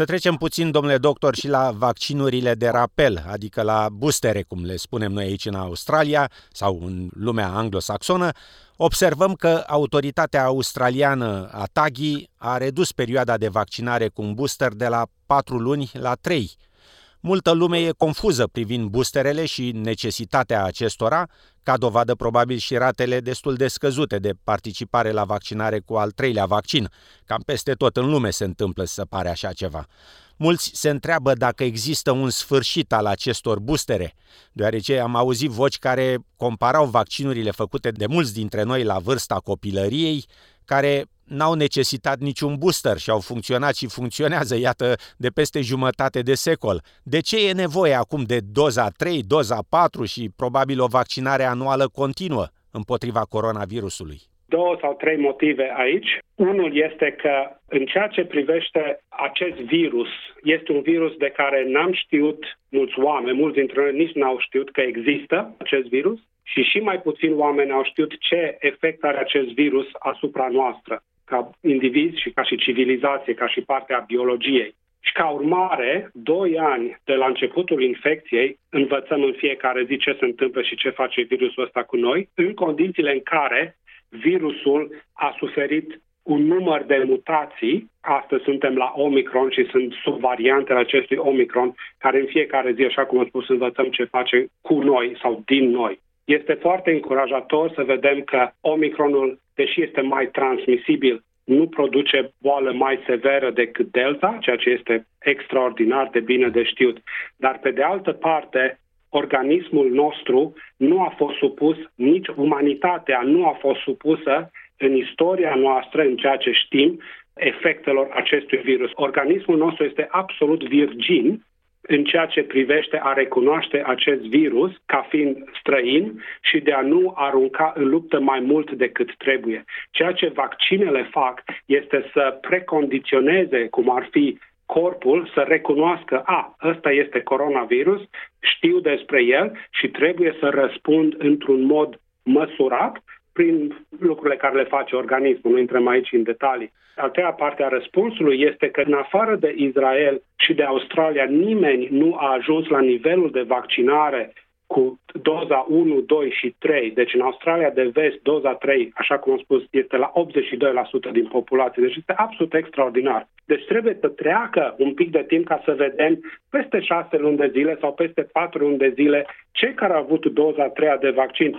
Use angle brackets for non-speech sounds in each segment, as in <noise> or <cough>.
Să trecem puțin, domnule doctor, și la vaccinurile de rapel, adică la boostere, cum le spunem noi aici în Australia sau în lumea anglosaxonă. Observăm că autoritatea australiană a TAGI a redus perioada de vaccinare cu un booster de la 4 luni la 3 Multă lume e confuză privind boosterele și necesitatea acestora, ca dovadă probabil și ratele destul de scăzute de participare la vaccinare cu al treilea vaccin. Cam peste tot în lume se întâmplă să pare așa ceva. Mulți se întreabă dacă există un sfârșit al acestor boostere, deoarece am auzit voci care comparau vaccinurile făcute de mulți dintre noi la vârsta copilăriei, care n-au necesitat niciun booster și au funcționat și funcționează, iată, de peste jumătate de secol. De ce e nevoie acum de doza 3, doza 4 și probabil o vaccinare anuală continuă împotriva coronavirusului? două sau trei motive aici. Unul este că în ceea ce privește acest virus, este un virus de care n-am știut mulți oameni, mulți dintre noi nici n-au știut că există acest virus și și mai puțini oameni au știut ce efect are acest virus asupra noastră ca indivizi și ca și civilizație, ca și parte a biologiei. Și ca urmare, doi ani de la începutul infecției, învățăm în fiecare zi ce se întâmplă și ce face virusul ăsta cu noi, în condițiile în care virusul a suferit un număr de mutații. Astăzi suntem la Omicron și sunt subvariantele acestui Omicron, care în fiecare zi, așa cum am spus, învățăm ce face cu noi sau din noi. Este foarte încurajator să vedem că Omicronul, deși este mai transmisibil, nu produce boală mai severă decât Delta, ceea ce este extraordinar de bine de știut. Dar, pe de altă parte, organismul nostru nu a fost supus, nici umanitatea nu a fost supusă în istoria noastră, în ceea ce știm, efectelor acestui virus. Organismul nostru este absolut virgin în ceea ce privește a recunoaște acest virus ca fiind străin și de a nu arunca în luptă mai mult decât trebuie. Ceea ce vaccinele fac este să precondiționeze, cum ar fi corpul să recunoască, a, ăsta este coronavirus, știu despre el și trebuie să răspund într-un mod măsurat prin lucrurile care le face organismul, nu intrăm aici în detalii. A treia parte a răspunsului este că în afară de Israel și de Australia, nimeni nu a ajuns la nivelul de vaccinare cu doza 1, 2 și 3. Deci în Australia de vest, doza 3, așa cum am spus, este la 82% din populație. Deci este absolut extraordinar. Deci trebuie să treacă un pic de timp ca să vedem peste 6 luni de zile sau peste 4 luni de zile cei care au avut doza 3 de vaccin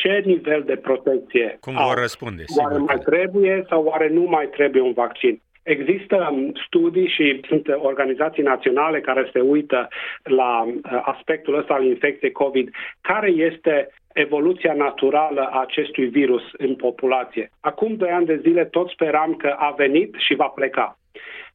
ce nivel de protecție Cum vor răspunde? Oare mai trebuie sau oare nu mai trebuie un vaccin? Există um, studii și sunt organizații naționale care se uită la uh, aspectul ăsta al infecției COVID, care este evoluția naturală a acestui virus în populație. Acum doi ani de zile tot speram că a venit și va pleca.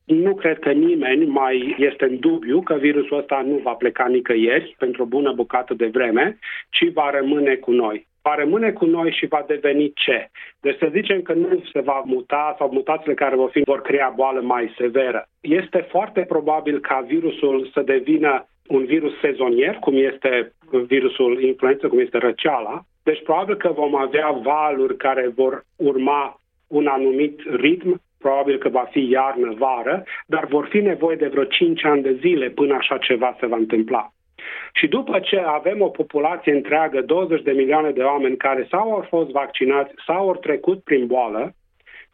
Nu cred că nimeni mai este în dubiu că virusul ăsta nu va pleca nicăieri pentru o bună bucată de vreme, ci va rămâne cu noi va rămâne cu noi și va deveni ce? Deci să zicem că nu se va muta sau mutațiile care vor fi vor crea boală mai severă. Este foarte probabil ca virusul să devină un virus sezonier, cum este virusul influență, cum este răceala. Deci probabil că vom avea valuri care vor urma un anumit ritm, probabil că va fi iarnă-vară, dar vor fi nevoie de vreo 5 ani de zile până așa ceva se va întâmpla. Și după ce avem o populație întreagă, 20 de milioane de oameni care sau au fost vaccinați sau au trecut prin boală,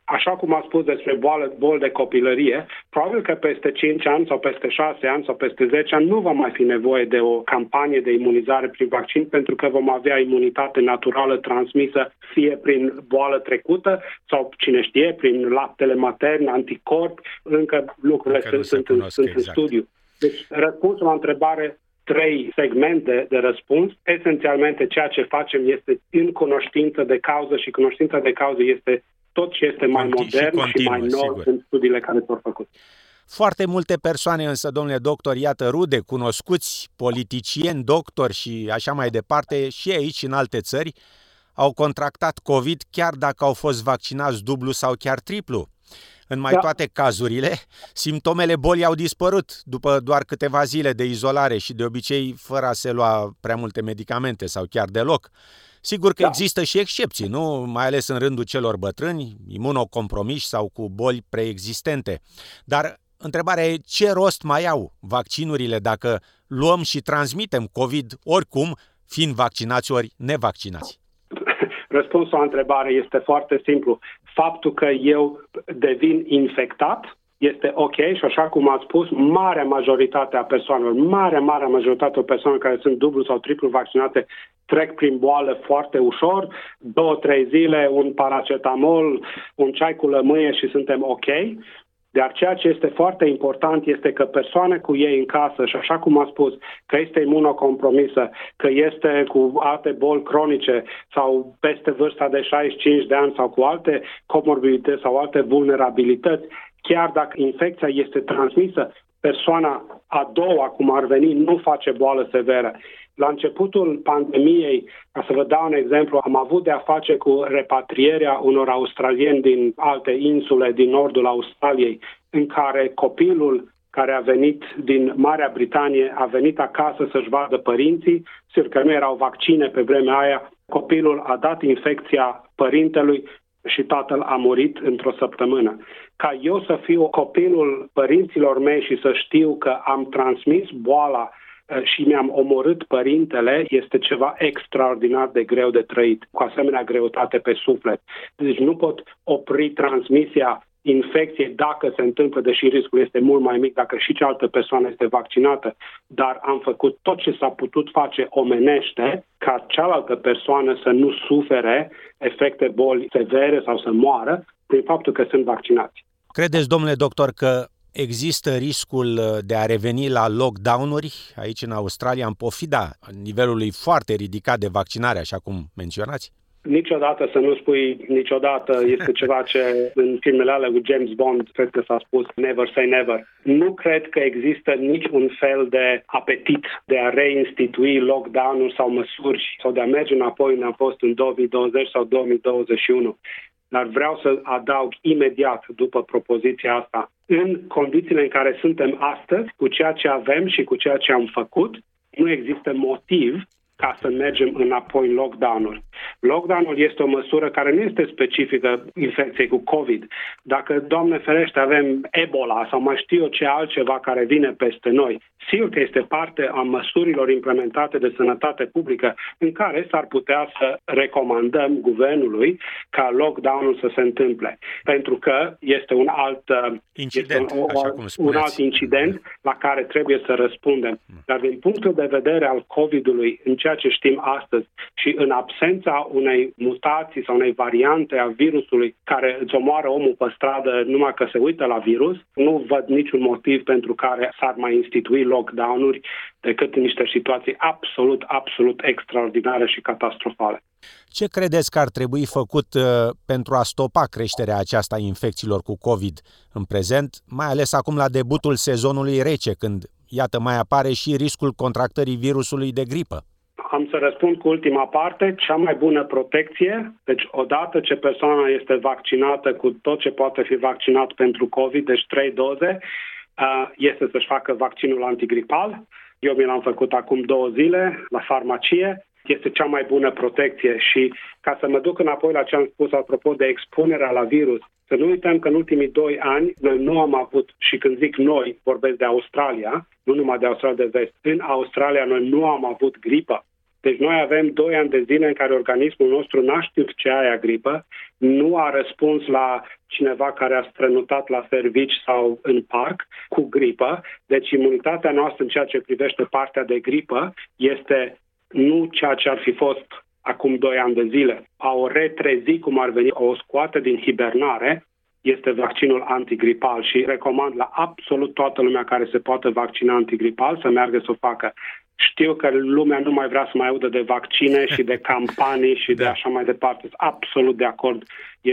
așa cum a spus despre boală, bol de copilărie, probabil că peste 5 ani sau peste 6 ani sau peste 10 ani nu va mai fi nevoie de o campanie de imunizare prin vaccin pentru că vom avea imunitate naturală transmisă fie prin boală trecută sau cine știe, prin laptele matern, anticorp, încă lucrurile încă sunt, sunt, cunosc, sunt exact. în studiu. Deci răspunsul la întrebare trei segmente de răspuns. Esențialmente, ceea ce facem este în cunoștință de cauză și cunoștința de cauză este tot ce este mai Conti- modern și, continuă, și mai nou sigur. în studiile care s-au făcut. Foarte multe persoane însă, domnule doctor, iată rude, cunoscuți, politicieni, doctori și așa mai departe, și aici în alte țări, au contractat COVID chiar dacă au fost vaccinați dublu sau chiar triplu. În mai da. toate cazurile, simptomele bolii au dispărut după doar câteva zile de izolare și de obicei fără a se lua prea multe medicamente sau chiar deloc. Sigur că da. există și excepții, nu? Mai ales în rândul celor bătrâni, imunocompromiși sau cu boli preexistente. Dar întrebarea e ce rost mai au vaccinurile dacă luăm și transmitem COVID oricum, fiind vaccinați ori nevaccinați? <laughs> Răspunsul la întrebare este foarte simplu. Faptul că eu devin infectat este ok și așa cum ați spus, marea majoritate a persoanelor, marea, marea majoritate a persoanelor care sunt dublu sau triplu vaccinate trec prin boală foarte ușor, două, trei zile, un paracetamol, un ceai cu lămâie și suntem ok. Dar ceea ce este foarte important este că persoane cu ei în casă și așa cum a spus, că este imunocompromisă, că este cu alte boli cronice sau peste vârsta de 65 de ani sau cu alte comorbidități sau alte vulnerabilități, chiar dacă infecția este transmisă, persoana a doua, cum ar veni, nu face boală severă. La începutul pandemiei, ca să vă dau un exemplu, am avut de a face cu repatrierea unor australieni din alte insule din nordul Australiei, în care copilul care a venit din Marea Britanie a venit acasă să-și vadă părinții, sigur că nu erau vaccine pe vremea aia, copilul a dat infecția părintelui și tatăl a murit într-o săptămână. Ca eu să fiu copilul părinților mei și să știu că am transmis boala uh, și mi-am omorât părintele, este ceva extraordinar de greu de trăit, cu asemenea greutate pe suflet. Deci nu pot opri transmisia infecție dacă se întâmplă, deși riscul este mult mai mic dacă și cealaltă persoană este vaccinată, dar am făcut tot ce s-a putut face omenește ca cealaltă persoană să nu sufere efecte boli severe sau să moară prin faptul că sunt vaccinați. Credeți, domnule doctor, că există riscul de a reveni la lockdown-uri aici în Australia în pofida nivelului foarte ridicat de vaccinare, așa cum menționați? niciodată să nu spui niciodată este <laughs> ceva ce în filmele alea cu James Bond cred că s-a spus never say never. Nu cred că există niciun fel de apetit de a reinstitui lockdown-uri sau măsuri sau de a merge înapoi în a fost în 2020 sau 2021. Dar vreau să adaug imediat după propoziția asta. În condițiile în care suntem astăzi, cu ceea ce avem și cu ceea ce am făcut, nu există motiv ca să mergem înapoi în lockdown-uri. Lockdown-ul este o măsură care nu este specifică infecției cu COVID. Dacă, Doamne ferește, avem Ebola sau mai știu eu ce altceva care vine peste noi, sigur că este parte a măsurilor implementate de sănătate publică în care s-ar putea să recomandăm guvernului ca lockdown-ul să se întâmple. Pentru că este un alt incident, este un, așa cum un alt incident la care trebuie să răspundem. Dar din punctul de vedere al COVID-ului, în ceea ce știm astăzi și în absența unei mutații sau unei variante a virusului care îți omoară omul pe stradă numai că se uită la virus, nu văd niciun motiv pentru care s-ar mai institui lockdown-uri decât în niște situații absolut, absolut extraordinare și catastrofale. Ce credeți că ar trebui făcut uh, pentru a stopa creșterea aceasta a infecțiilor cu COVID în prezent, mai ales acum la debutul sezonului rece, când, iată, mai apare și riscul contractării virusului de gripă? Am să răspund cu ultima parte. Cea mai bună protecție, deci odată ce persoana este vaccinată cu tot ce poate fi vaccinat pentru COVID, deci trei doze, este să-și facă vaccinul antigripal. Eu mi l-am făcut acum două zile la farmacie. Este cea mai bună protecție și ca să mă duc înapoi la ce am spus apropo de expunerea la virus, să nu uităm că în ultimii doi ani noi nu am avut, și când zic noi, vorbesc de Australia, nu numai de Australia de vest, în Australia noi nu am avut gripă. Deci noi avem doi ani de zile în care organismul nostru n-a știut ce aia gripă, nu a răspuns la cineva care a strănutat la servici sau în parc cu gripă. Deci imunitatea noastră în ceea ce privește partea de gripă este nu ceea ce ar fi fost acum doi ani de zile. A o retrezi, cum ar veni, o scoate din hibernare, este vaccinul antigripal și recomand la absolut toată lumea care se poate vaccina antigripal să meargă să o facă. Știu că lumea nu mai vrea să mai audă de vaccine și de <laughs> campanii și de da. așa mai departe. Sunt absolut de acord.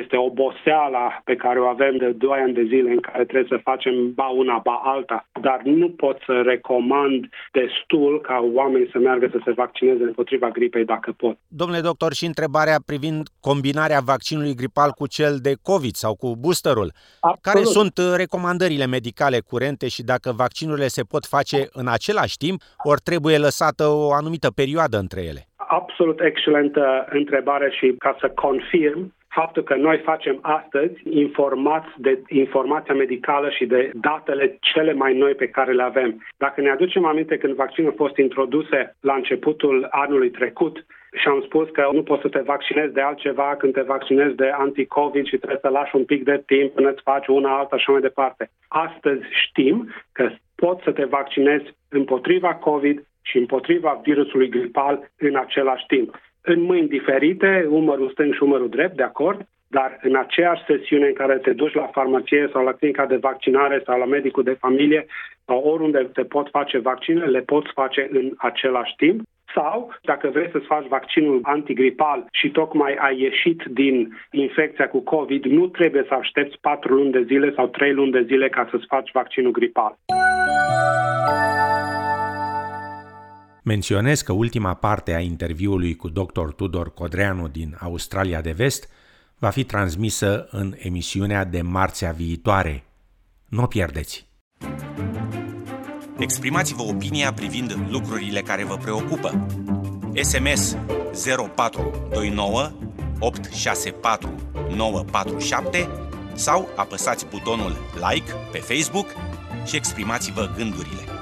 Este oboseala pe care o avem de 2 ani de zile în care trebuie să facem ba una, ba alta. Dar nu pot să recomand destul ca oamenii să meargă să se vaccineze împotriva gripei dacă pot. Domnule doctor, și întrebarea privind combinarea vaccinului gripal cu cel de COVID sau cu boosterul. Absolut. Care sunt uh, recomandările medicale curente și dacă vaccinurile se pot face în același timp, ori trebuie trebuie lăsată o anumită perioadă între ele? Absolut excelentă întrebare și ca să confirm, faptul că noi facem astăzi informați de informația medicală și de datele cele mai noi pe care le avem. Dacă ne aducem aminte când vaccinul a fost introduse la începutul anului trecut, și am spus că nu poți să te vaccinezi de altceva când te vaccinezi de anti-COVID și trebuie să lași un pic de timp până îți faci una, alta și mai departe. Astăzi știm că poți să te vaccinezi împotriva COVID și împotriva virusului gripal în același timp. În mâini diferite, umărul stâng și umărul drept, de acord, dar în aceeași sesiune în care te duci la farmacie sau la clinica de vaccinare sau la medicul de familie sau oriunde te pot face vaccine, le poți face în același timp sau, dacă vrei să-ți faci vaccinul antigripal și tocmai ai ieșit din infecția cu COVID, nu trebuie să aștepți 4 luni de zile sau 3 luni de zile ca să-ți faci vaccinul gripal. Menționez că ultima parte a interviului cu dr. Tudor Codreanu din Australia de Vest va fi transmisă în emisiunea de marțea viitoare. Nu o pierdeți! Exprimați-vă opinia privind lucrurile care vă preocupă. SMS 0429 864 947 sau apăsați butonul like pe Facebook și exprimați-vă gândurile.